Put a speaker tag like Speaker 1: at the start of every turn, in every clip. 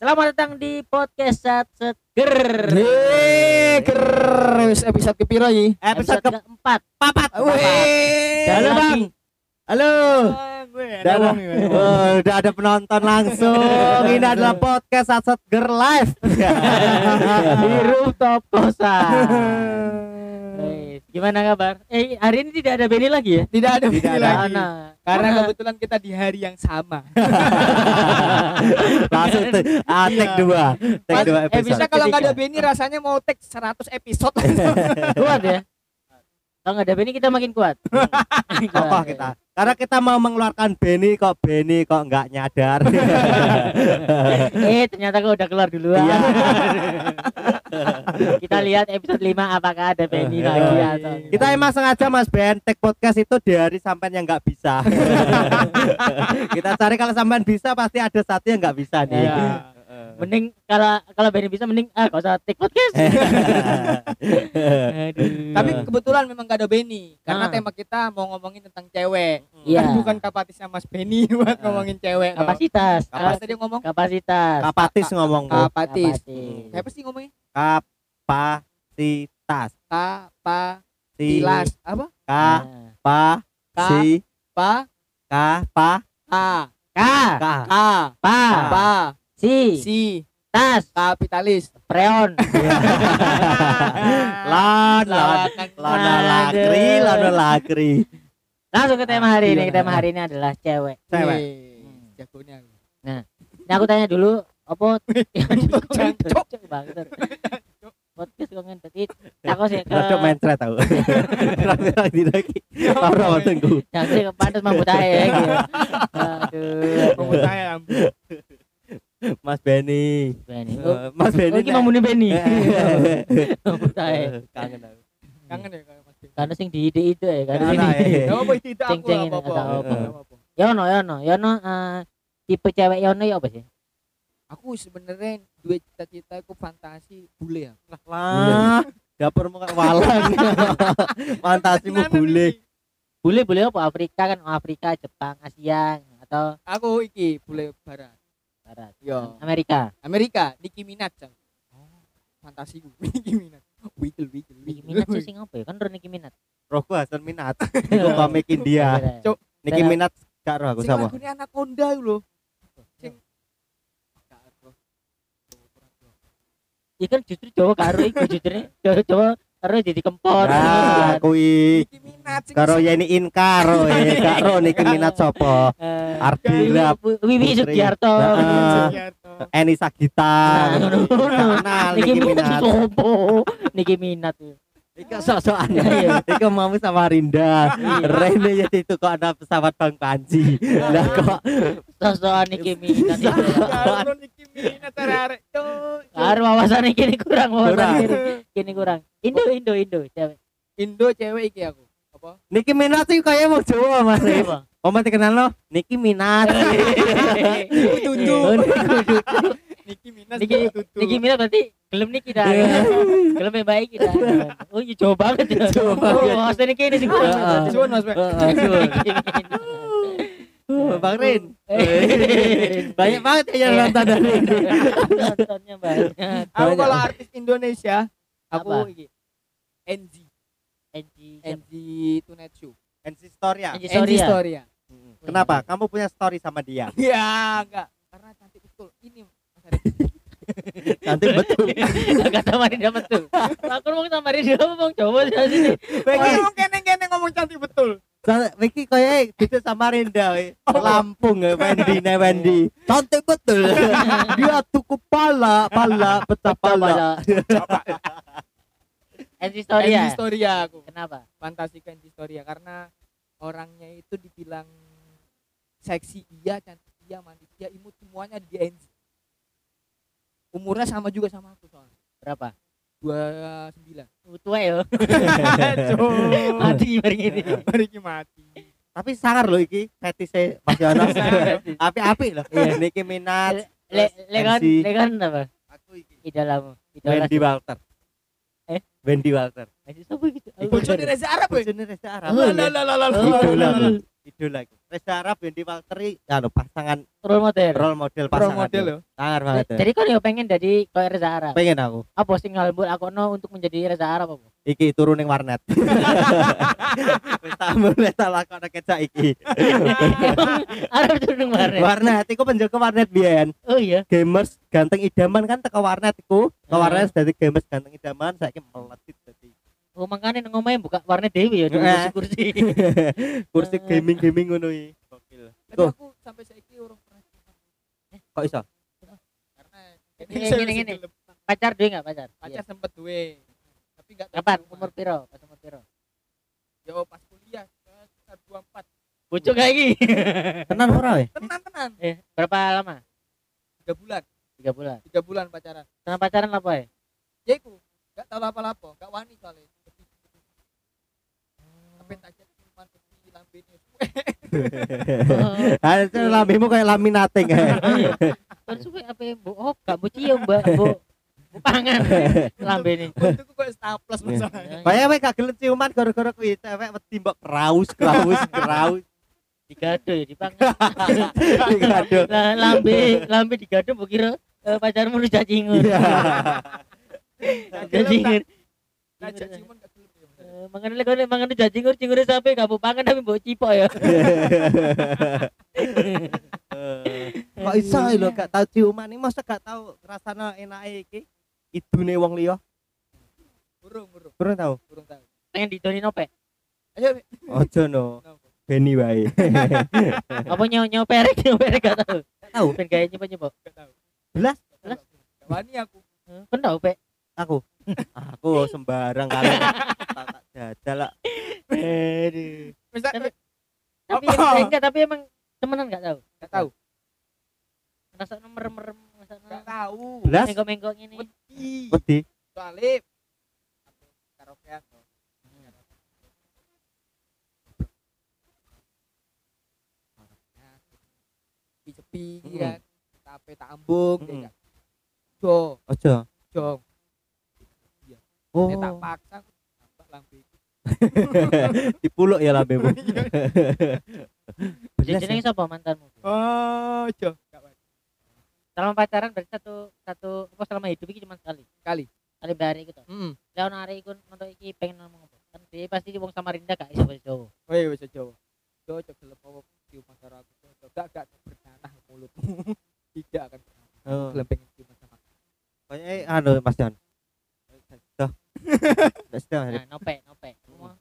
Speaker 1: Selamat datang di podcast Sat Seger.
Speaker 2: Ker wis episode kepiro iki?
Speaker 1: Episode keempat.
Speaker 2: papat. Wih.
Speaker 1: Halo, Bang.
Speaker 2: Halo. Oh, udah ada penonton langsung. Ini adalah podcast Aset Girl Live.
Speaker 1: di rooftop kosan. Eh, Gimana kabar? Eh hari ini tidak ada Benny lagi ya?
Speaker 3: Tidak ada
Speaker 2: Tidak
Speaker 3: video
Speaker 2: ada.
Speaker 3: lagi.
Speaker 1: Mana?
Speaker 3: Karena
Speaker 1: Mana?
Speaker 3: kebetulan kita di hari yang sama.
Speaker 2: langsung tuh, ah, take
Speaker 3: Iya.
Speaker 2: dua, take
Speaker 1: Pas-
Speaker 2: dua
Speaker 1: eh,
Speaker 2: episode.
Speaker 1: bisa
Speaker 3: Bisa kalau nggak ada. Benny rasanya mau take 100 episode.
Speaker 1: kuat ya? Kalau nggak ada Benny kita makin kuat.
Speaker 2: Kokoh kita. Karena kita mau mengeluarkan Benny kok Benny kok nggak nyadar.
Speaker 1: eh ternyata kau udah keluar duluan.
Speaker 2: Iya.
Speaker 1: kita lihat episode 5 apakah ada Benny lagi atau.
Speaker 2: Kita emang sengaja Mas Ben take podcast itu di hari sampean yang nggak bisa. kita cari kalau sampean bisa pasti ada satu yang nggak bisa nih.
Speaker 3: Iya.
Speaker 1: Mending kalau kalau Benny bisa mending ah gak usah take podcast. Aduh.
Speaker 3: Tapi kebetulan memang nggak ada Benny karena
Speaker 1: Ah.
Speaker 3: tema kita mau ngomongin tentang cewek.
Speaker 1: Iya.
Speaker 3: Kan bukan kapasitasnya Mas Benny buat
Speaker 2: Ah.
Speaker 3: ngomongin cewek. loh.
Speaker 1: kapasitas.
Speaker 3: Apa
Speaker 1: Kas-
Speaker 3: tadi ngomong?
Speaker 1: kapasitas.
Speaker 2: Kapatis ngomong.
Speaker 3: Kapatis.
Speaker 1: Kapatis.
Speaker 3: Siapa sih ngomongnya?
Speaker 2: kapasitas.
Speaker 3: Kapatilas.
Speaker 2: Si
Speaker 3: Apa?
Speaker 2: Pa si
Speaker 3: Pa
Speaker 2: ka pa
Speaker 3: A
Speaker 1: Ka,
Speaker 2: ka
Speaker 3: A
Speaker 1: pa,
Speaker 3: Pa
Speaker 1: si,
Speaker 3: Si
Speaker 1: tas,
Speaker 3: Kapitalis.
Speaker 1: preon.
Speaker 2: lon lon lon lakri lon lakri
Speaker 1: Langsung ke tema hari ini.
Speaker 2: Iya.
Speaker 1: Tema hari ini adalah cewek.
Speaker 2: cewek
Speaker 3: Wih, Jagonya. aku.
Speaker 1: Nah, aku tanya dulu, apa
Speaker 3: Jancuk.
Speaker 1: Bangsat. Podcast kok ngentet. Aku sih ke
Speaker 2: Rada mencret tau. Lagi. Ora wetengku.
Speaker 1: yang sih ke pantas mampu tae gitu. Aduh.
Speaker 3: Lampu.
Speaker 2: Mas Benny.
Speaker 1: Benny. Oh,
Speaker 2: Eh, Mas Benny.
Speaker 1: oh, iki mamune Benny.
Speaker 2: Eh,
Speaker 1: tae.
Speaker 2: Kangen aku.
Speaker 3: Kangen ya kalau Mas Benny.
Speaker 1: Karena sing di ide itu ya, karena sing
Speaker 2: eh.
Speaker 3: Ya apa tidak aku
Speaker 1: Ceng-cengin
Speaker 3: apa apa.
Speaker 1: atau
Speaker 2: apa.
Speaker 1: Yono, Yono, Yono eh, tipe cewek Yono ya apa sih?
Speaker 3: Aku sebenarnya dua cita-cita aku fantasi bule ya.
Speaker 2: Lah, dapur muka walang. Fantasimu bule.
Speaker 1: Boleh boleh apa Afrika kan Afrika, Jepang, Asia atau
Speaker 3: Aku iki bule barat.
Speaker 1: Barat.
Speaker 3: Yo.
Speaker 1: Amerika.
Speaker 3: Amerika, Nicki Minaj. Cang. Fantasiku Nicki Minaj. Wiggle wiggle
Speaker 1: Nicki
Speaker 3: wiggle.
Speaker 1: Minaj sih sing apa ya? Kan Ro Nicki Minaj.
Speaker 2: Rohku Hasan Minat. Iku komik India.
Speaker 3: Cuk.
Speaker 2: Nicki Minaj gak roh aku
Speaker 3: Sing
Speaker 2: sama.
Speaker 3: lagune Anaconda iku lho. Sing Gak roh.
Speaker 1: Iya kan justru Jawa karo iku justru Jawa Jawa karo jadi kempot.
Speaker 2: Nah, kui
Speaker 3: Nicki Minaj sing
Speaker 2: karo yani Inkaro eh gak roh Nicki Minaj sapa?
Speaker 1: Eh,
Speaker 2: Ardila
Speaker 1: Wiwi. Sugiarto.
Speaker 3: Sugiarto.
Speaker 2: Eni Sagita.
Speaker 1: Nah.
Speaker 2: Kenal
Speaker 1: Minaj
Speaker 2: Minaj.
Speaker 1: sopo? Nicki Minaj.
Speaker 2: Iku sok-sokan.
Speaker 1: Iya.
Speaker 2: Iku mau sama Rinda. Rene ya itu kok ada pesawat Bang Panji. Lah kok
Speaker 1: Minaj.
Speaker 3: Karo Nicki Cuk.
Speaker 1: Karo wawasan kini kurang wawasan
Speaker 2: Kurang.
Speaker 1: kini, kini kurang. Indo Indo Indo cewek.
Speaker 3: Indo cewek iki aku. Apa?
Speaker 2: Nicki Minaj sih kayak mau Jawa Mas. Om mati kenal lo Nicki Minaj.
Speaker 3: Tutu.
Speaker 2: Oh,
Speaker 3: Nicki Minaj
Speaker 1: Nicki-
Speaker 3: tutu.
Speaker 1: Nicki Minaj berarti gelem nih kita. Gelem yang baik kita. Oh, iya jauh banget ya.
Speaker 2: Jauh banget.
Speaker 1: Oh, maksudnya kini sih.
Speaker 3: Suwun Mas. Bek.
Speaker 1: Minaj.
Speaker 2: Bang Rin.
Speaker 1: Eh.
Speaker 2: Banyak banget ya yang nonton dari ini.
Speaker 1: Nontonnya banyak.
Speaker 3: Aku
Speaker 2: Banyak.
Speaker 3: kalau artis Indonesia, aku
Speaker 1: Apa?
Speaker 3: iki NG,
Speaker 1: Angie.
Speaker 3: NG Tonight Show.
Speaker 2: NC Storia.
Speaker 3: NG
Speaker 1: Storia.
Speaker 3: Storia.
Speaker 2: Kenapa? Kamu punya story sama dia?
Speaker 3: Ya, enggak. Karena cantik betul. Ini Mas Arif.
Speaker 2: Cantik betul.
Speaker 1: Gak sama Rinda betul. Aku ngomong sama Rinda ngomong coba di sini.
Speaker 3: Bagi ngomong kene-kene ngomong cantik betul.
Speaker 2: Sa- Vicky kayak gitu sama Rinda we. Lampung ya Wendy ne Wendy. Cantik betul. Dia kepala, pala, pala.
Speaker 1: Angie Storia.
Speaker 3: NG Storia aku.
Speaker 1: Kenapa?
Speaker 3: Fantasika NG Storia karena orangnya itu dibilang seksi iya, cantik iya, manis iya, imut semuanya di NG. Umurnya sama juga sama aku soalnya.
Speaker 1: Berapa?
Speaker 3: 29.
Speaker 1: Tua ya. Mati bareng ini.
Speaker 3: Mari mati.
Speaker 2: Tapi sangar loh iki fetise Mas Yono. Api-api loh.
Speaker 1: Iya.
Speaker 2: Nicki Minaj.
Speaker 1: Le le kan
Speaker 2: MC.
Speaker 1: le kan apa?
Speaker 2: Aku iki.
Speaker 1: Idolamu. Idola.
Speaker 2: Wendy Walter.
Speaker 1: Eh?
Speaker 2: Wendy Walter.
Speaker 1: Anjir, siapa gitu?
Speaker 3: Bojone Reza Arab?
Speaker 2: Bojone Reza Arab.
Speaker 3: Lah lah lah
Speaker 2: Idola. iku. Reza Arab Wendy Walter iki anu pasangan
Speaker 1: role model
Speaker 2: role model pasangan.
Speaker 3: model
Speaker 2: tuh.
Speaker 3: loh
Speaker 2: Sangar banget. tuh.
Speaker 1: jadi kau yo pengen jadi kayak Reza Arab
Speaker 2: pengen aku.
Speaker 1: apa sing ngalembur aku no untuk menjadi Reza Arab apa
Speaker 2: Iki turun ning warnet. Wis tak mulai tak lakon kecak iki.
Speaker 1: Arab tuh nang warnet
Speaker 2: warnet iku penjaga warnet biyen.
Speaker 1: oh iya
Speaker 2: Gamers ganteng idaman kan teko warnet iku. Ke
Speaker 1: Ah.
Speaker 2: warnet dadi gamers ganteng idaman saiki meletit
Speaker 1: oh makanya omahe buka warnet dewi ya di
Speaker 2: Eh.
Speaker 1: kursi
Speaker 2: kursi
Speaker 1: Ah.
Speaker 2: gaming-gaming ngono iki. Gokil.
Speaker 3: tapi aku sampai saiki orang pernah ciuman.
Speaker 2: Kok iso?
Speaker 3: karena
Speaker 1: gini,
Speaker 3: masih
Speaker 1: gini.
Speaker 3: gelem.
Speaker 1: pacar dia nggak pacar
Speaker 3: pacar sempet duwe tapi gak tahu
Speaker 1: kapan umur piro pas umur piro
Speaker 3: yo pas kuliah sekitar 24
Speaker 1: bocok kayak gini
Speaker 2: Tenan ora we?
Speaker 3: tenan tenan
Speaker 1: eh berapa lama
Speaker 3: tiga bulan
Speaker 1: tiga bulan
Speaker 3: tiga bulan pacaran
Speaker 1: sama pacaran apa ya
Speaker 3: ya iku gak tahu apa-apa gak wani soalnya kecil lambene.
Speaker 2: Harusnya lambemu kayak laminating.
Speaker 1: terus suwe apa ya bu? Oh gak bu cium mbak bu. Bu pangan. Lambe ini
Speaker 3: Untukku kok staples masalahnya.
Speaker 2: Kayak we gak gelem ciuman gara-gara kuwi cewek wedi mbok kraus kraus kraus.
Speaker 1: digado ya dipangan lah lambe lambe digado mbok kira eh, pacarmu lu cacingun
Speaker 2: Iya.
Speaker 1: cacingun
Speaker 3: ciuman
Speaker 1: mangan lek lek mangan cacingun cingure sampe gak pangan tapi mbok cipok ya
Speaker 2: Kok iso lho gak tau ciuman iki masa gak tau rasane enake iki. Idune wong liya.
Speaker 3: Burung, burung,
Speaker 2: Kurang tau.
Speaker 3: burung tahu.
Speaker 1: pengen didoni nope
Speaker 3: Ayo.
Speaker 2: Ojo no. Beni wae.
Speaker 1: apa nyaw perek perek gak tau
Speaker 2: Tahu.
Speaker 1: ben kayak nyoba nyoba
Speaker 3: Gak tahu.
Speaker 2: Belas?
Speaker 3: Belas. Wani aku.
Speaker 1: kan tau pe
Speaker 2: Aku. Aku sembarang kali tak
Speaker 1: aduh
Speaker 3: Misal
Speaker 1: Tapi- tapi eh, enggak tapi emang temenan gak tahu
Speaker 3: gak tahu.
Speaker 1: rasa merem merem rasa
Speaker 3: Gak tahu.
Speaker 2: Belas?
Speaker 1: menggok menggok ini
Speaker 3: Wedi.
Speaker 2: Wedi.
Speaker 3: Soalnya karaokean. Sepi-sepi
Speaker 2: Mm-mm.
Speaker 3: kan. Tapi tak ambung ya. Jo,
Speaker 2: Ojo.
Speaker 3: jo.
Speaker 2: Oh.
Speaker 3: Tak paksa aku tambah lambe.
Speaker 2: Dipuluk ya lambemu.
Speaker 1: jadi jenenge sapa mantanmu
Speaker 3: Oh, jo.
Speaker 1: Selama pacaran berarti satu satu apa selama hidup ini cuma sekali
Speaker 3: Sekali.
Speaker 1: kali bahari gitu
Speaker 3: Heeh.
Speaker 1: lah ono hari iku untuk iki pengen ngomong apa kan dia pasti wong Samarinda gak iso bahasa Jawa
Speaker 3: Oh iya bisa Jawa. Jo, jo gelem apa cium masyarakat. Jo, gak gak berdanah mulutmu. Tidak akan.
Speaker 2: Oh.
Speaker 3: Gelem pengen ciuman sama
Speaker 2: Kayaknya anu Mas Jan. Dah. Dah sudah.
Speaker 1: nah nope nope Semua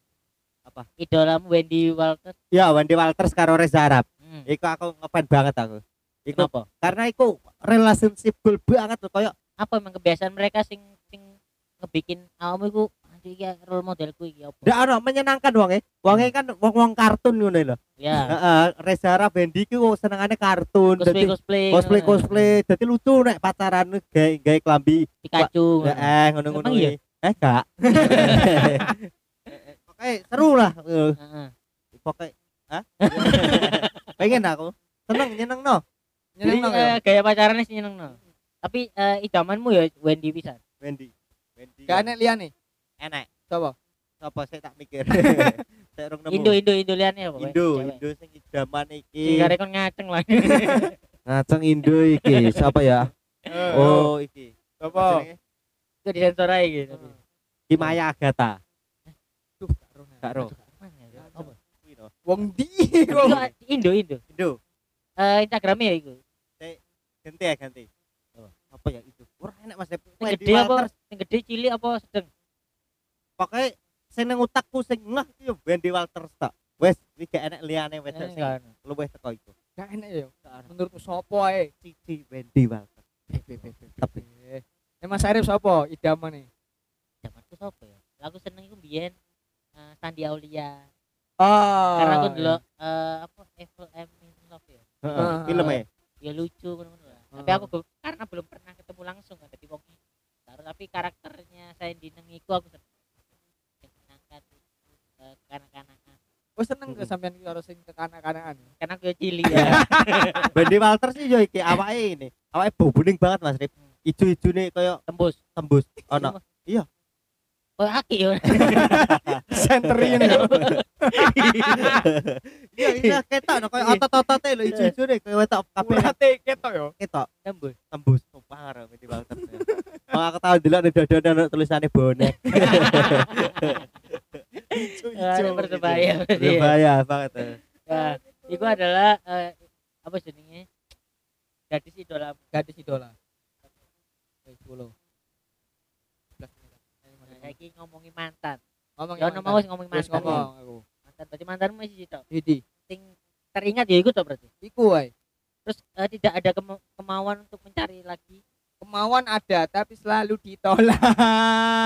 Speaker 2: Apa?
Speaker 1: Idolamu Wendy Walter
Speaker 2: Ya Wendy Walters karo Reza Arab.
Speaker 1: hmm.
Speaker 2: Iku aku ngefan banget aku. Iku
Speaker 1: kenapa
Speaker 2: karena iku relationship banget loh kayak
Speaker 1: apa emang kebiasaan mereka sing sing ngebikin awakmu iku anjir iki role modelku iki apa
Speaker 2: ndak ono menyenangkan wonge. Wonge kan wong-wong kartun ngono lho.
Speaker 1: ya
Speaker 2: Heeh, Reza Arab Wendy ku senengane kartun.
Speaker 1: cosplay cosplay
Speaker 2: cosplay cosplay. Dadi lucu nek pacaran gawe gawe klambi.
Speaker 1: Pikachu
Speaker 2: Ya eh ngono-ngono.
Speaker 1: Emang iya?
Speaker 2: Eh gak. Oke, seru lah. Eh,
Speaker 1: Heeh.
Speaker 2: Pokoknya Hah? Pengen aku. Seneng nyeneng no.
Speaker 1: Jadi
Speaker 3: Nyeneng
Speaker 1: eh,
Speaker 3: ya.
Speaker 1: gaya pacarannya sih nyeneng no. Tapi eh idamanmu ya Wendy pisan.
Speaker 2: Wendy. Wendy.
Speaker 3: Gak aneh liane.
Speaker 2: enak.
Speaker 3: Coba.
Speaker 2: Apa saya tak mikir. saya rung nemu.
Speaker 1: Indo Indo Indo liane apa?
Speaker 2: Indo,
Speaker 1: Cewek.
Speaker 2: Indo sing idaman iki.
Speaker 1: Sing gare kon ngaceng lah.
Speaker 2: Ngaceng Indo iki. Siapa ya? Oh, iki.
Speaker 3: Coba.
Speaker 1: Itu disensor aja gitu.
Speaker 2: Himaya Agatha.
Speaker 3: Duh, gak roh.
Speaker 2: Gak ro.
Speaker 1: Mana ya? Apa?
Speaker 2: Kuwi no.
Speaker 3: Wong di.
Speaker 1: Itu Indo Indo.
Speaker 2: Indo.
Speaker 1: Eh Instagramnya ya iku.
Speaker 2: Ganti ya ganti.
Speaker 1: Apa?
Speaker 2: Apa ya itu? Ora enak Mas.
Speaker 1: Sing
Speaker 2: Wendy
Speaker 1: gede apa? Sing gede cilik apa sedeng?
Speaker 2: Pokoknya sing nang utakku sing ngeh iki yo Wendy Walters tak. Wes, iki gak enak liyane wes
Speaker 1: Eh,
Speaker 2: sing luwih teko iku.
Speaker 3: Gak enak ya. Menurutmu sopo ae?
Speaker 2: Cici Wendy Walters.
Speaker 3: Tapi. Eh Mas Arif sopo? Idaman nih.
Speaker 1: Zamanku sapa ya? Aku seneng iku mbiyen eh, Sandi Aulia.
Speaker 3: Oh.
Speaker 1: Karena aku dulu eh apa Evil M in Love ya.
Speaker 2: Heeh, film ya.
Speaker 1: Ya lucu ngono-ngono lah. Tapi aku karena belum pernah ketemu langsung kan tapi wong baru tapi karakternya saya di iku aku seneng. Menyenangkan eh, kanak-kanakan.
Speaker 3: Oh seneng ke sampean iki karo sing kekanak-kanakan.
Speaker 1: Karena aku ya cilik ya.
Speaker 2: Wendy Walters sih yo iki awake ini. Awake bobuning banget Mas Rip. Ijo-ijo nih kayak
Speaker 1: Tembus.
Speaker 2: tembus. Ono.
Speaker 1: Kok aki yo.
Speaker 3: senterin
Speaker 2: Iya, iya ketok no koyo otot-otote lho ijo-ijone koyo wetok kabeh
Speaker 3: Berarti ketok yo
Speaker 2: ketok
Speaker 1: Tembus.
Speaker 2: tembus sumpah karo iki banget. Oh aku tau delok ning dodone ono tulisane bonek.
Speaker 1: Ah, Persebaya. berarti ya.
Speaker 2: Berbahaya banget.
Speaker 1: Ya, itu adalah eh, apa jenenge? Gadis idola.
Speaker 3: gadis idola Wis 10
Speaker 1: Nah, saiki ngomongi mantan.
Speaker 3: ngomong
Speaker 1: Ya ono mau wis mantan.
Speaker 3: ngomong aku
Speaker 1: Mantan berarti mantanmu masih situ.
Speaker 3: Didi
Speaker 1: Sing teringat ya iku to berarti.
Speaker 3: iku wae
Speaker 1: Terus eh, tidak ada kema- kemauan untuk mencari lagi.
Speaker 3: kemauan ada tapi selalu ditolak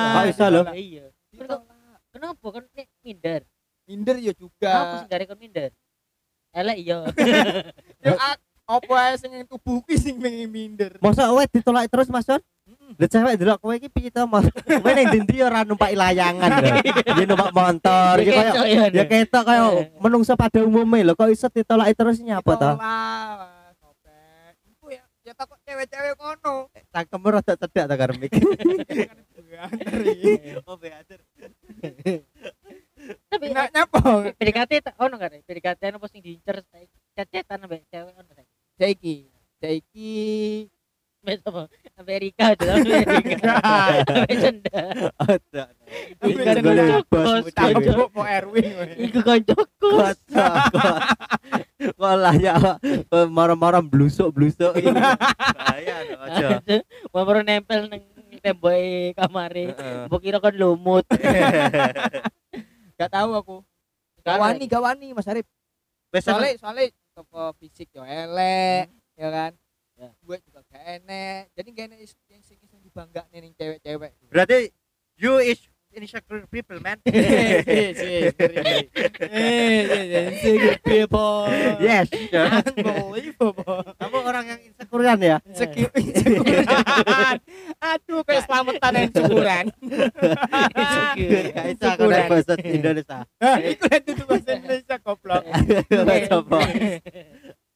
Speaker 2: Kok iso lho?
Speaker 1: Iya.
Speaker 3: ditolak
Speaker 1: Kenapa kan nek minder?
Speaker 3: minder ya
Speaker 1: Kenapa
Speaker 3: juga
Speaker 1: sing gare kon minder? Elek iya.
Speaker 3: ya ak- apa ae sing ing tubuhku sing pengen minder
Speaker 2: Masa kowe ditolak terus Mas Son? Lah cewek delok kowe iki piye to Mas? Kowe ning ndi ora numpak layangan lho. Dia numpak motor iki koyo
Speaker 1: iya,
Speaker 2: ya ketok koyo menungso pada umumnya lho kok iso ditolak terus nyapa to?
Speaker 3: Ya ya takut cewek-cewek kono
Speaker 2: Cangkemmu rada cedak mik.
Speaker 3: Kan beantri.
Speaker 2: Oh beater.
Speaker 1: Tapi
Speaker 3: Nah, nyapa
Speaker 1: PDKT tak ono kan? PDKT apa sing diincer cecetan ambek cewek ono saiki.
Speaker 3: Saiki Saiki
Speaker 1: apa? Amerika adalah Amerika.
Speaker 2: Bos
Speaker 1: Bos,
Speaker 2: mesti.
Speaker 3: tak
Speaker 1: Cewek.
Speaker 3: kok mau Erwin.
Speaker 1: Iku koncoku.
Speaker 2: Kocok. Kok lah ya marah-marah blusuk-blusuk iki. Bahaya no, aja.
Speaker 1: Mau baru nempel nang tembok kamare. Mbok kira kon lumut.
Speaker 3: Gak tahu aku Gawani gawani Mas Arif soalnya soalnya toko fisik yo elek ya kan
Speaker 1: Ya.
Speaker 3: gue juga gak enek jadi gak enek is- yang sing sing dibangga nih cewek-cewek
Speaker 2: berarti you is insecure people man.
Speaker 3: people
Speaker 2: yes.
Speaker 3: unbelievable
Speaker 2: Kamu orang yang insecurean ya?
Speaker 3: Insecure, insecurean. Aduh, kayak selamatan dan syukuran.
Speaker 1: Insecure.
Speaker 2: Gak bisa aku nek bahasa Indonesia.
Speaker 3: Yang tutup bahasa Indonesia goblok.
Speaker 2: Coba.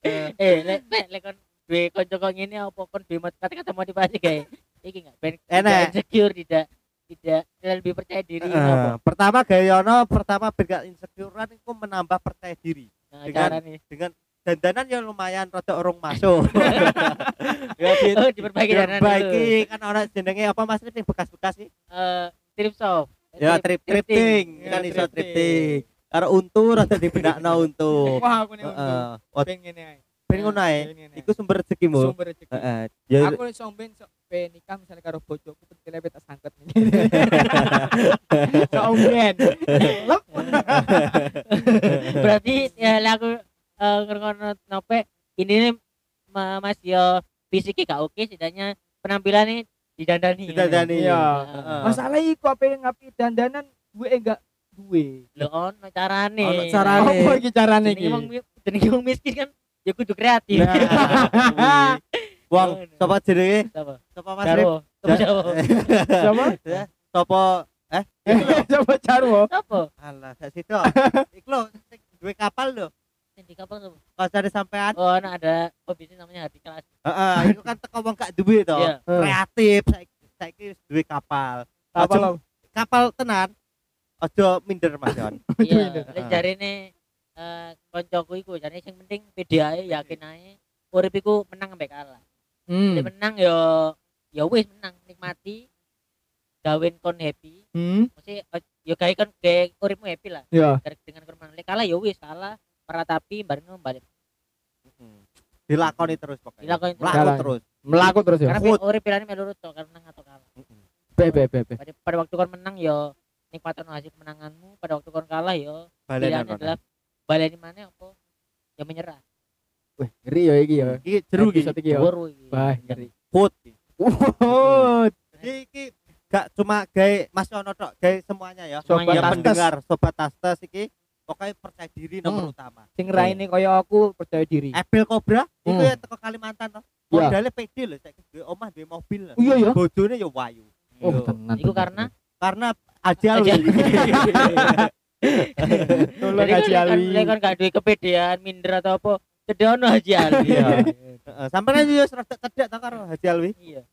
Speaker 1: Eh, lek lek duwe kanca kok ngene apa kon mot- kata-kata motivasi kayak iki enggak ben
Speaker 2: Enak.
Speaker 1: insecure tidak tidak lebih percaya diri
Speaker 2: Eh,
Speaker 1: apa.
Speaker 2: pertama Gayono pertama biar insecurean itu menambah percaya diri.
Speaker 1: Nah,
Speaker 2: dengan-
Speaker 1: carane.
Speaker 2: dengan dandanan ya lumayan rada orang masuk. Ya di
Speaker 1: Oh, diperbaiki dandanan
Speaker 2: diperbaiki kan orang jenenge apa mas? Yang bekas-bekas sih.
Speaker 1: Eh, trip soft.
Speaker 2: ya trip
Speaker 1: thrifting
Speaker 2: kan
Speaker 3: Ya,
Speaker 2: iso
Speaker 3: thrifting
Speaker 2: karo untu rada dibenakno untu.
Speaker 3: Wah, aku nih
Speaker 2: oh,
Speaker 3: pengen ae.
Speaker 2: Ben ngono ae iku sumber rezekimu
Speaker 3: sumber rezeki.
Speaker 2: heeh ya
Speaker 3: Aku nih somben sok pe nikah misalnya karo bojoku pentilnya beta sangkut nih. Somben. Lep.
Speaker 1: Berarti ya aku eh, ngerngono nope ini Mas yo fisiknya gak oke setidaknya penampilannya didandani.
Speaker 2: Didandani.
Speaker 3: Iya.
Speaker 2: Heeh.
Speaker 3: Masalah iku apa yang ngapi dandanan gue enggak duwe.
Speaker 1: Lho ono carane.
Speaker 2: Ono carane.
Speaker 3: Apa iki carane iki?
Speaker 1: jenenge wong miskin kan ya kudu kreatif.
Speaker 2: Nah, Wong, sapa jenenge?
Speaker 1: Siapa?
Speaker 2: Sapa Mas Rip?
Speaker 1: Jarwo?
Speaker 3: Sama?
Speaker 2: Sapa eh
Speaker 3: Sama Jarwo.
Speaker 1: Siapa?
Speaker 2: alah sak situ. Iku lho sing duwe kapal lho.
Speaker 1: Yang di kapal siapa?
Speaker 2: Kancane sampean.
Speaker 1: Oh, ono ada pebisnis namanya Hadi Kelas.
Speaker 2: Heeh, iku kan teko wong gak duwe to.
Speaker 1: Iya.
Speaker 2: Kreatif saiki saiki wis duwe kapal.
Speaker 3: Lo?
Speaker 2: Kapal tenan. Aja minder Mas Yon.
Speaker 1: Iya, lek jarine eh koncoku iku jarine sing penting pede ae yakin ae urip iku menang ambek kalah.
Speaker 3: Hmm.
Speaker 1: Lek menang yo ya wis menang nikmati gawin kon happy.
Speaker 3: Hmm.
Speaker 1: Mesti eh, yo gawe kon gawe uripmu happy lah.
Speaker 3: Ya.
Speaker 1: Dari- Dengan kon menang. Kalah ya wis kalah meratapi bareng balik.
Speaker 2: Dilakoni terus pokoknya.
Speaker 1: Dilakoni terus.
Speaker 3: Jalan.
Speaker 2: terus.
Speaker 3: Melaku terus ya.
Speaker 1: Karena urip pilane melu to karena menang atau kalah.
Speaker 3: Be be be be.
Speaker 1: Pada, pada waktu kon menang yo nikmatin hasil kemenanganmu, pada waktu kon kalah yo
Speaker 2: Balenan
Speaker 1: pilihannya adalah baleni mana apa? Ya menyerah.
Speaker 3: Wih, ngeri ya iki ya.
Speaker 2: Iki jeru iki.
Speaker 3: Iki ya. Wah, ngeri. Wow.
Speaker 2: Jadi iki gak cuma gawe Mas Yono tok, gawe semuanya ya. Yang
Speaker 3: Tastes.
Speaker 2: pendengar sobat tastes iki pokoknya percaya diri nomor utama.
Speaker 3: Sing raine kaya aku percaya diri.
Speaker 2: Apple Cobra itu
Speaker 3: Hmm.
Speaker 2: ya teko Kalimantan to.
Speaker 3: Iya.
Speaker 2: Modalnya pede lho saiki duwe omah duwe mobil.
Speaker 3: Iya ya.
Speaker 2: Bojone ya wayu.
Speaker 3: Oh, tenan.
Speaker 1: Iku karena
Speaker 2: Karena ajal.
Speaker 3: Tolong
Speaker 1: kan
Speaker 3: Haji
Speaker 1: kan
Speaker 3: Alwi.
Speaker 1: lek kan gak duwe kepedean, minder atau apa, cedono Haji Alwi.
Speaker 2: Iya. Heeh, Sampeyan yo rada cedek ta karo Haji Alwi.
Speaker 1: Iya.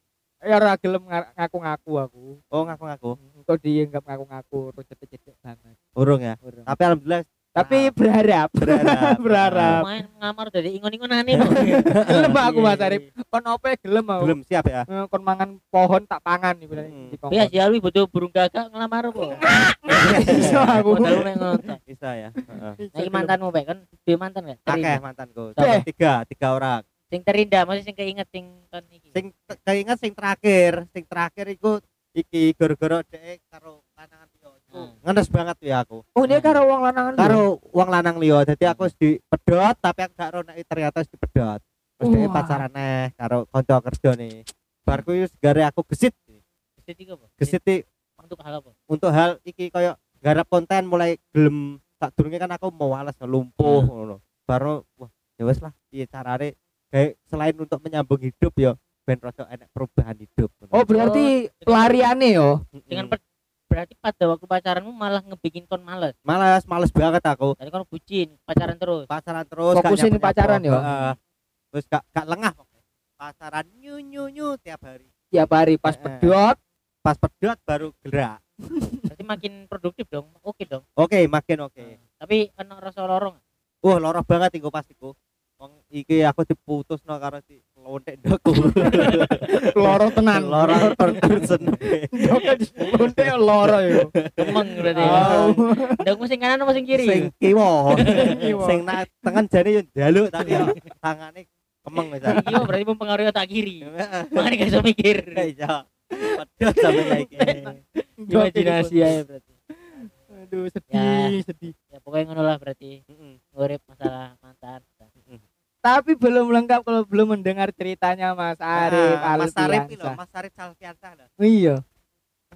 Speaker 3: ya ora gelem nga- ngaku-ngaku aku
Speaker 2: Oh ngaku-ngaku.
Speaker 3: kok dianggap ngaku-ngaku terus cedek-cedek banget
Speaker 2: Urung ya. Tapi alhamdulillah
Speaker 3: tapi
Speaker 2: Nah.
Speaker 3: berharap.
Speaker 2: Berharap.
Speaker 3: berharap.
Speaker 1: Main ngamar dari ingon-ingonane kok
Speaker 3: gelem aku Mas
Speaker 1: Iya,
Speaker 3: Arif kon opo gelem aku.
Speaker 2: Belum siap ya.
Speaker 3: Eh, kon mangan pohon tak pangan iku
Speaker 2: Hmm.
Speaker 1: iya sih Alwi butuh burung gagak ngelamar kok
Speaker 3: iso aku.
Speaker 1: Modal mek ngono
Speaker 2: Bisa ya. Heeh.
Speaker 1: nah mantanmu Pak kan? Dua mantan gak?
Speaker 2: Akeh
Speaker 1: terindah.
Speaker 2: mantanku. Tiga, tiga orang.
Speaker 1: sing terindah masih sing keinget sing kon iki?
Speaker 2: Sing keinget sing terakhir, sing terakhir iku iki gara-gara dhek karo
Speaker 1: Hmm.
Speaker 2: Ngenes banget ya aku.
Speaker 3: oh dia karo wong lanangan
Speaker 2: Karo wong lanang liya. Dadi aku wis dipedhot tapi aku gak nek ternyata wis dipedhot. Terus
Speaker 3: Wah.
Speaker 2: pacaran neh karo kanca kerja nih. Bar kuwi wis gare aku gesit.
Speaker 1: gesit iki apa
Speaker 2: Gesit
Speaker 1: untuk hal apa
Speaker 2: untuk hal iki kaya garap konten mulai gelem tak durunge kan aku mau males lumpuh
Speaker 3: Hmm.
Speaker 2: Baru wah ya wis lah piye carane kayak selain untuk menyambung hidup ya ben rada enek perubahan hidup.
Speaker 3: oh berarti pelariane yo
Speaker 2: Mm-mm.
Speaker 1: dengan berarti pada waktu pacaranmu malah ngebikin kon males?
Speaker 2: Males males banget aku.
Speaker 1: Tadi kon bucin pacaran terus?
Speaker 2: Pacaran terus
Speaker 3: Fokusin pacaran ya?
Speaker 2: Heeh. terus gak gak lengah pokoknya. pacaran nyu nyu nyu tiap hari.
Speaker 3: Tiap hari pas
Speaker 2: Eh.
Speaker 3: pedot.
Speaker 2: Pas pedot baru gerak.
Speaker 1: Berarti makin produktif dong oke dong.
Speaker 2: Oke makin oke.
Speaker 1: Tapi ono rasa lorong
Speaker 2: wah loro banget iku pas iku. Wong iki aku diputus no karo si lontek ndokku
Speaker 3: loro tenan.
Speaker 2: Loro person
Speaker 3: lonte loro yo
Speaker 1: kemeng berarti. Ndangmu sing kanan apa sing kiri?
Speaker 2: Sing kiwa. Sing nak tengen jane yo njaluk tapi yo tangane kemeng wis.
Speaker 1: Kiwa berarti mempengaruhi otak kiri. Makanya gak mikir.
Speaker 2: Iya pedot sampe saiki
Speaker 1: imajinasi aja berarti.
Speaker 3: Aduh sedih
Speaker 1: Ya.
Speaker 3: sedih.
Speaker 1: Ya pokoknya ngono lah berarti. Ngurip masalah mantan
Speaker 3: tapi belum lengkap kalau belum mendengar ceritanya Mas Arif
Speaker 2: Ah, Mas Arif
Speaker 3: Alfiansa.
Speaker 2: Mas Arif Salfiansa lho
Speaker 3: iya.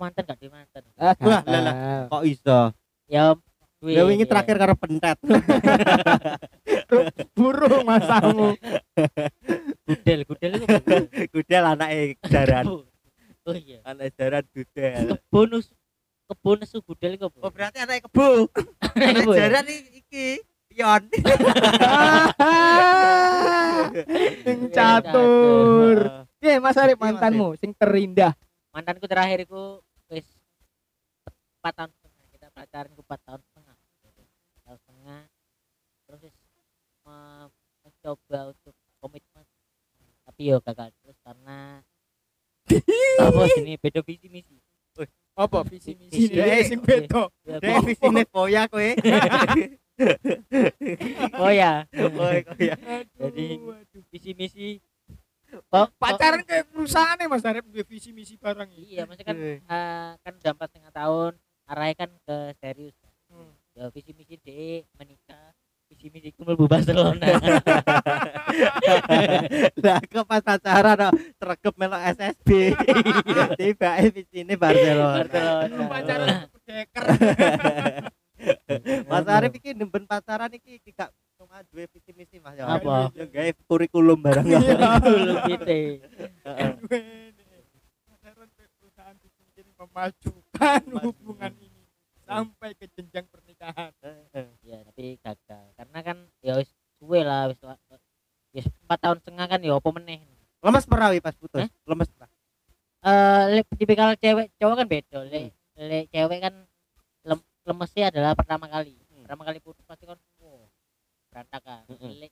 Speaker 1: Mantan gak di mantan?
Speaker 3: Ah,
Speaker 2: lah, lah. kok iso?
Speaker 1: Ya
Speaker 2: lha wingi
Speaker 1: iya.
Speaker 2: terakhir karo pentet.
Speaker 3: Burung masamu
Speaker 1: gudel gudel itu
Speaker 2: gudel anake daran
Speaker 1: oh iya.
Speaker 2: Anak daran gudel.
Speaker 1: Kebun kebun nesu gudel itu apa?
Speaker 2: oh berarti anake kebo. Anak
Speaker 1: Kebo ya?
Speaker 2: daran i- iki pion
Speaker 3: sing catur. Iya Mas Arif
Speaker 2: Iya,
Speaker 3: mantanmu sing terindah.
Speaker 1: Mantanku terakhir itu wis empat tahun setengah. Kita pacaran ku empat tahun setengah. Tahun setengah. Terus mencoba untuk komitmen. Tapi yo gagal terus karena apa sini beda visi misi.
Speaker 3: Apa visi
Speaker 1: misi?
Speaker 2: Dia
Speaker 3: sing
Speaker 1: beda.
Speaker 3: beda
Speaker 2: Dek visine poya kowe.
Speaker 1: oh ya
Speaker 2: Kowe koya.
Speaker 1: Jadi, visi misi kok
Speaker 3: pacaran kayak perusahaan Mas Arif visi misi barang
Speaker 1: iya maksudnya kan
Speaker 2: eh,
Speaker 1: kan udah empat setengah tahun arahnya kan ke serius.
Speaker 3: Hmm.
Speaker 1: ya visi misi de menikah visi misi kumpul bu Barcelona.
Speaker 2: Lah kok pas pacaran kok sregep melok SSB. Tiba visine Barcelona.
Speaker 1: Barcelona.
Speaker 3: Pacaran deker
Speaker 2: Mas Arif iki nemben pacaran iki iki gak cuma duwe visi misi Mas ya.
Speaker 1: Apa?
Speaker 2: Ya gawe kurikulum barang.
Speaker 1: Belum gitu
Speaker 2: Heeh.
Speaker 3: pacaran perusahaan memajukan hubungan ini sampai ke jenjang pernikahan
Speaker 1: ya tapi gagal karena kan ya wis suwe lah wis wis empat tahun setengah kan ya apa meneh
Speaker 2: Lemes perawi pas putus. Lemes
Speaker 1: eh le, tipikal cewek cowok kan beda le, le cewek kan lemesnya adalah pertama kali
Speaker 2: Hmm.
Speaker 1: pertama kali putus pasti kan wow, berantakan
Speaker 2: Mm-mm.
Speaker 1: le,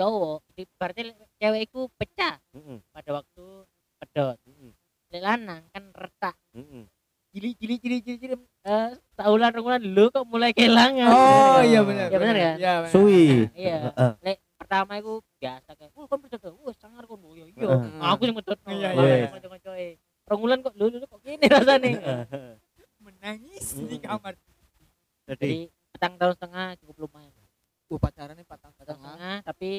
Speaker 1: cowok di, berarti cewek itu pecah
Speaker 2: Heeh.
Speaker 1: pada waktu pedot
Speaker 2: Heeh.
Speaker 1: le lanang kan retak
Speaker 2: Heeh.
Speaker 1: jili jili jili jili jili eh tahulan rengulan lu kok mulai kehilangan
Speaker 3: oh iya benar
Speaker 1: Ya, benar ya?
Speaker 3: iya benar.
Speaker 2: Suwi.
Speaker 1: iya
Speaker 2: Heeh.
Speaker 1: le pertama itu biasa kayak wah kan pedot wah sangar oh, iya iya
Speaker 2: Heeh.
Speaker 1: aku sing pedot
Speaker 3: Iya,
Speaker 2: iya.
Speaker 1: kanca-kancoe rengulan kok lu lu kok gini rasanya
Speaker 3: menangis di kamar
Speaker 2: Jadi
Speaker 1: petang tahun setengah cukup lumayan.
Speaker 3: Oh, pacarannya empat tahun
Speaker 1: petang
Speaker 3: setengah.
Speaker 1: setengah tapi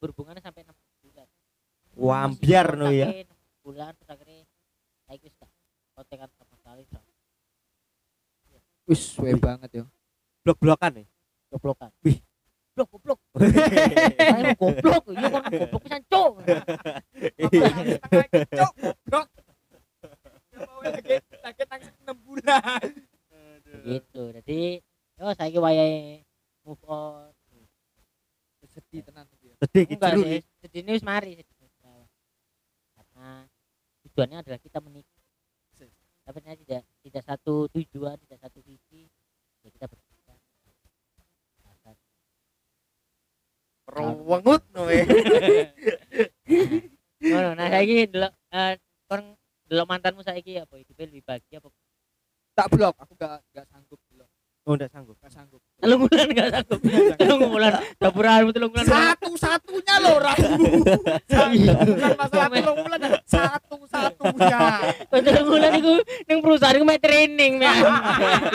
Speaker 1: berhubungannya sampai enam bulan.
Speaker 2: Wambiar no ya.
Speaker 1: Bulan terus akhirnya saya itu gak kontekan sama sekali so.
Speaker 3: wis suwe banget ya
Speaker 2: Blok-blokan nih.
Speaker 1: goblokan
Speaker 2: Wih.
Speaker 1: goblok goblok. Saya goblok iya kan goblok pisan cok
Speaker 3: cok goblok. Ya mau lagi lagi tangis enam bulan.
Speaker 1: Gitu jadi yo saya ki wayahe move on.
Speaker 3: Sedih tenan gitu ya.
Speaker 2: Sedih jeru
Speaker 1: sih sedih ini wis mari sedih karena tujuannya adalah kita menikah tapi ternyata tidak tidak satu tujuan tidak satu visi ya kita berpisah Bahkan
Speaker 2: Rewengut no we.
Speaker 1: ngono nah saiki delok eh, kon delok mantanmu saiki apa? Hidupnya lebih bahagia apa?
Speaker 3: Tak blok aku gak
Speaker 2: Oh ndak sanggup.
Speaker 3: gak sanggup.
Speaker 1: Telung bulan enggak sanggup telung bulan dapuranmu telung bulan
Speaker 3: satu satunya loh ramu bukan masalah tolong bulan satu satunya
Speaker 1: Kok telung bulan iku ning perusahaan iku mek training men.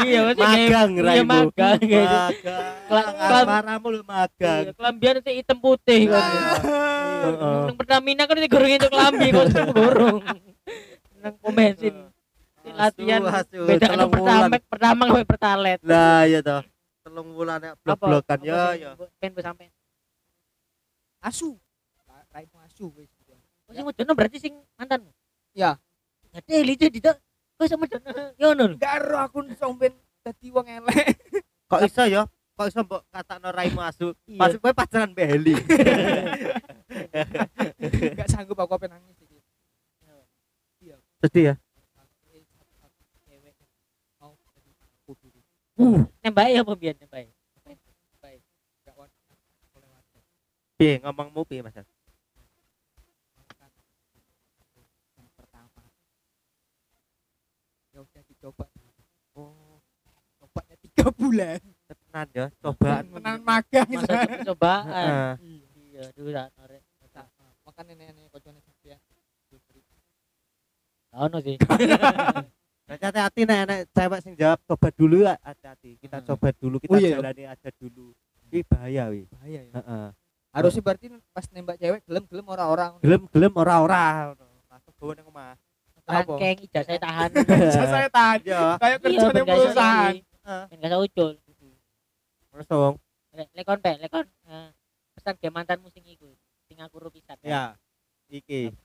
Speaker 1: Iya masih
Speaker 2: Magang
Speaker 1: iya
Speaker 2: raimu.
Speaker 1: magang gitu.
Speaker 2: Magang. Lu magang.
Speaker 1: Iya, kelambian itu hitam putih kan.
Speaker 2: Heeh.
Speaker 1: nang Pertamina kan digorong itu kelambi kok gorong nang bensin latihan
Speaker 2: Asu, asu,
Speaker 1: beda
Speaker 2: telung
Speaker 1: pertama pertama sampai pertalet
Speaker 2: Lah ya toh. Telung bulan ya blok-blokan ya ya.
Speaker 1: pengen gue sampai
Speaker 3: asu Ra- raimu asu wis
Speaker 1: oh sing wedono berarti sing mantanmu
Speaker 3: Ya.
Speaker 1: jadi lice tidak kok sama dono yo no
Speaker 3: garo aku somben dadi wong elek
Speaker 2: Kok iso ya? Kok iso mbok katakno raimu asu?
Speaker 1: Iya.
Speaker 2: Pas kowe pacaran mbek Heli.
Speaker 3: gak sanggup aku apa nangis iki
Speaker 2: Sedih ya?
Speaker 3: cewek mau jadi aku dulu
Speaker 1: nembak ya apa biar nembak
Speaker 3: want boleh wajar
Speaker 2: Piye ngomongmu piye Mas?
Speaker 3: Ya udah dicoba.
Speaker 2: Oh,
Speaker 3: cobanya tiga bulan.
Speaker 2: Tenan ya, cobaan.
Speaker 3: tenan magang
Speaker 1: masa
Speaker 2: Heeh.
Speaker 1: iya dulu tak norek
Speaker 3: makan nenek-nenek kocone sampean.
Speaker 1: Tau no sih
Speaker 2: hati-hati nek nek cewek sing jawab coba dulu ya, hati-hati. Kita
Speaker 1: Hmm.
Speaker 2: coba dulu, kita
Speaker 3: Oh, iya.
Speaker 2: jalani aja dulu. Ini bahaya wi.
Speaker 3: bahaya ya
Speaker 2: Heeh.
Speaker 3: harusnya berarti pas nembak cewek gelem-gelem orang-orang
Speaker 2: Gelem-gelem ora-ora ngono. Langsung bawa nang omah.
Speaker 3: Apa?
Speaker 1: rangkeng ijazah tahan
Speaker 3: saya tanya
Speaker 2: Ya.
Speaker 3: kayak
Speaker 1: Iya,
Speaker 3: kerja di perusahaan
Speaker 1: lagi. ben gak iso ucul
Speaker 2: Langsung.
Speaker 1: Le- lekon pe lekon eh, pesan ke mantanmu sing iku sing aku ru pisan
Speaker 2: Ya. Iki.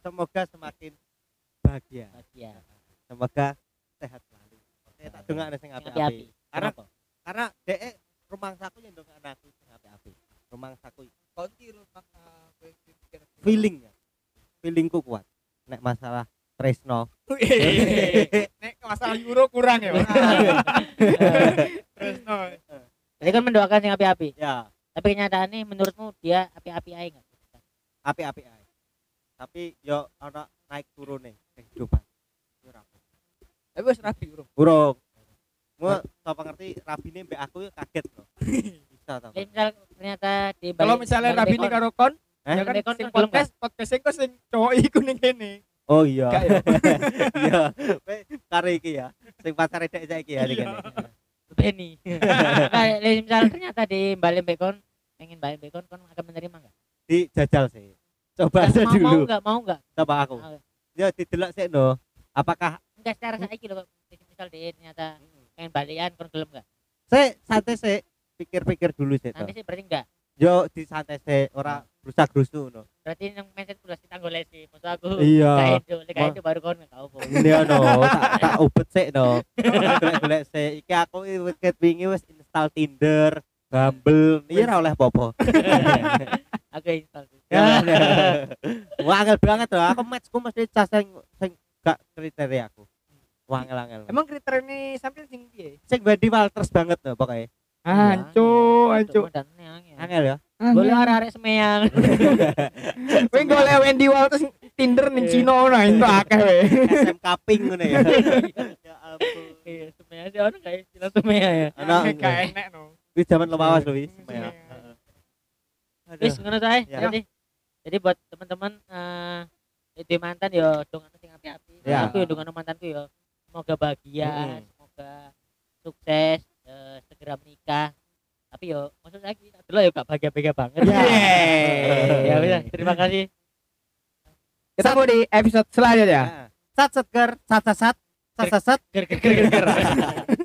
Speaker 2: Semoga semakin bahagia.
Speaker 1: bahagia
Speaker 2: Semoga sehat selalu. Oke, tak dongakne sing
Speaker 1: sing api-api
Speaker 2: Karena
Speaker 1: Kenapa?
Speaker 2: karena dhek rumah saku yang dongakne aku sing apik-apik. Rumah saku
Speaker 3: konti rumah
Speaker 2: feeling ya. Feelingku kuat. Nek masalah Tresno.
Speaker 3: nek masalah euro kurang ya terus no
Speaker 1: jadi kan mendoakan sing api-api
Speaker 2: ya,
Speaker 1: tapi kenyataannya menurutmu dia api-api aja nggak
Speaker 2: apik-apik ae. Tapi yo ana naik turune kehidupan.
Speaker 3: Tapi wis rapi urung
Speaker 2: Burung. Mu sapa ngerti rabine mbek aku yo kaget loh. Bisa ta.
Speaker 1: Jadi misal ternyata di
Speaker 3: kalau misalnya
Speaker 1: balik
Speaker 3: rapi ini karo kon
Speaker 2: Eh?
Speaker 3: ya kan sing podcast podcast sing kok sing cowok iku ning kene
Speaker 2: Oh iya.
Speaker 3: Ya?
Speaker 2: Iya. Karo iki ya. Sing pacare dek saiki ya.
Speaker 3: Iya.
Speaker 1: Benny nah, jadi misal ternyata di balik bekon pengen balik bekon kon akan menerima nggak
Speaker 2: Dijajal sih. Coba aja
Speaker 1: mau mau
Speaker 2: dulu.
Speaker 1: nggak mau nggak
Speaker 2: Coba aku. Ya didelok sik no. Apakah
Speaker 1: enggak secara saiki loh misal dia ternyata pengen balikan kon gelem nggak
Speaker 2: sik santai sik pikir-pikir dulu sik to.
Speaker 1: nanti sih berarti enggak
Speaker 2: Yo di santai sik ora berusaha grusu no.
Speaker 1: berarti yang mindset udah kita golek sih maksud aku
Speaker 2: Iya.
Speaker 1: kayak itu kayak
Speaker 2: Ma-
Speaker 1: itu baru kon tahu
Speaker 2: Ini no, tak tak ubet sik no. Golek-golek sik. Iki aku wis wingi wis install Tinder, Bumble, iya ora oleh apa-apa.
Speaker 1: aku install sih.
Speaker 2: Ya. Wah, angel banget tuh. Aku matchku mesti cas sing sing gak kriteria aku. Wah, angel angel.
Speaker 3: emang kriteria ini sampai sing piye
Speaker 2: sing Wendy Walters banget tuh pokoknya.
Speaker 3: anco
Speaker 1: dan
Speaker 2: angel ya.
Speaker 1: boleh arek-arek semeyang
Speaker 3: kowe golek Wendy Walters Tinder ning Cina ono itu akeh we
Speaker 2: SMK ping ngono ya. ya ampun.
Speaker 1: iya semeyang sih orang kayak istilah semeyang ya
Speaker 2: Ana
Speaker 3: gak enak no
Speaker 2: wis zaman lawas lho wis.
Speaker 3: Iya.
Speaker 2: Ya.
Speaker 1: wis ngono saya
Speaker 2: Ya.
Speaker 1: jadi jadi buat teman-teman eh itu mantan yo dongan sing api-api
Speaker 2: Ya.
Speaker 1: aku yo dongan mantanku yo semoga bahagia
Speaker 2: Mm-mm.
Speaker 1: semoga sukses eh, segera menikah. Tapi yo maksud lagi dulu yo gak bahagia-bahagia banget.
Speaker 2: Ya.
Speaker 1: ya udah terima kasih.
Speaker 3: Ketemu di episode selanjutnya.
Speaker 2: Sat set ger, sat sat sat, sat sat sat.
Speaker 1: ger ger ger ger, ger